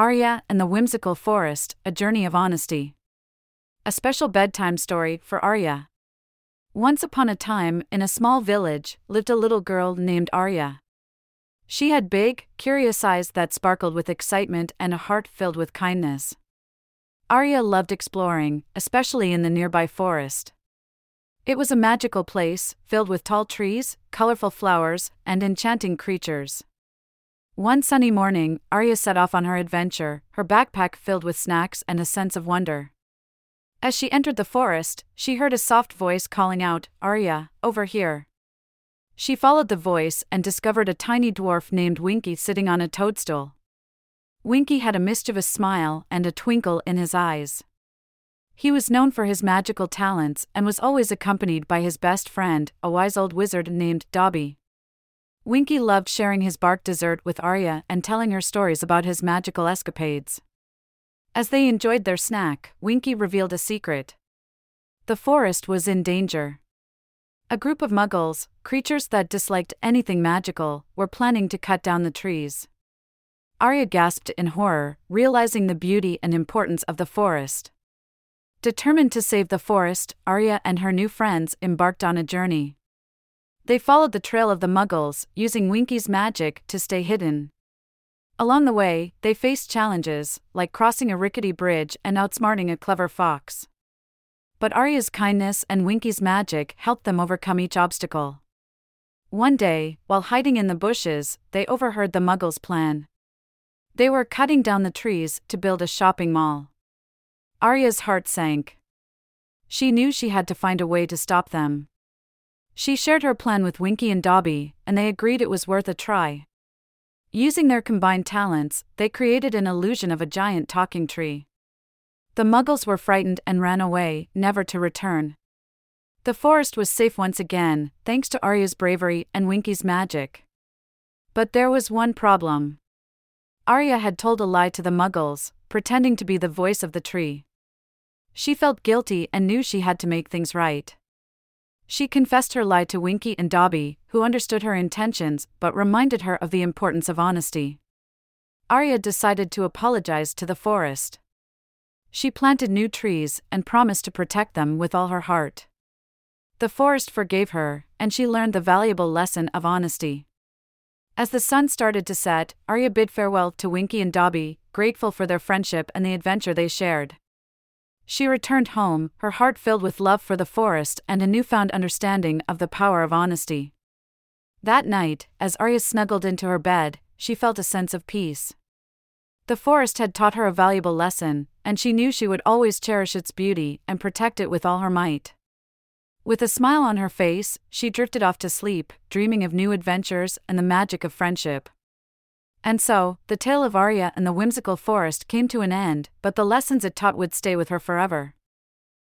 Arya and the Whimsical Forest A Journey of Honesty. A special bedtime story for Arya. Once upon a time, in a small village, lived a little girl named Arya. She had big, curious eyes that sparkled with excitement and a heart filled with kindness. Arya loved exploring, especially in the nearby forest. It was a magical place, filled with tall trees, colorful flowers, and enchanting creatures. One sunny morning, Arya set off on her adventure, her backpack filled with snacks and a sense of wonder. As she entered the forest, she heard a soft voice calling out, Arya, over here. She followed the voice and discovered a tiny dwarf named Winky sitting on a toadstool. Winky had a mischievous smile and a twinkle in his eyes. He was known for his magical talents and was always accompanied by his best friend, a wise old wizard named Dobby. Winky loved sharing his bark dessert with Arya and telling her stories about his magical escapades. As they enjoyed their snack, Winky revealed a secret. The forest was in danger. A group of muggles, creatures that disliked anything magical, were planning to cut down the trees. Arya gasped in horror, realizing the beauty and importance of the forest. Determined to save the forest, Arya and her new friends embarked on a journey. They followed the trail of the Muggles, using Winky's magic to stay hidden. Along the way, they faced challenges, like crossing a rickety bridge and outsmarting a clever fox. But Arya's kindness and Winky's magic helped them overcome each obstacle. One day, while hiding in the bushes, they overheard the Muggles' plan. They were cutting down the trees to build a shopping mall. Arya's heart sank. She knew she had to find a way to stop them. She shared her plan with Winky and Dobby, and they agreed it was worth a try. Using their combined talents, they created an illusion of a giant talking tree. The muggles were frightened and ran away, never to return. The forest was safe once again, thanks to Arya's bravery and Winky's magic. But there was one problem. Arya had told a lie to the muggles, pretending to be the voice of the tree. She felt guilty and knew she had to make things right. She confessed her lie to Winky and Dobby, who understood her intentions but reminded her of the importance of honesty. Arya decided to apologize to the forest. She planted new trees and promised to protect them with all her heart. The forest forgave her, and she learned the valuable lesson of honesty. As the sun started to set, Arya bid farewell to Winky and Dobby, grateful for their friendship and the adventure they shared. She returned home, her heart filled with love for the forest and a newfound understanding of the power of honesty. That night, as Arya snuggled into her bed, she felt a sense of peace. The forest had taught her a valuable lesson, and she knew she would always cherish its beauty and protect it with all her might. With a smile on her face, she drifted off to sleep, dreaming of new adventures and the magic of friendship. And so, the tale of Arya and the whimsical forest came to an end, but the lessons it taught would stay with her forever.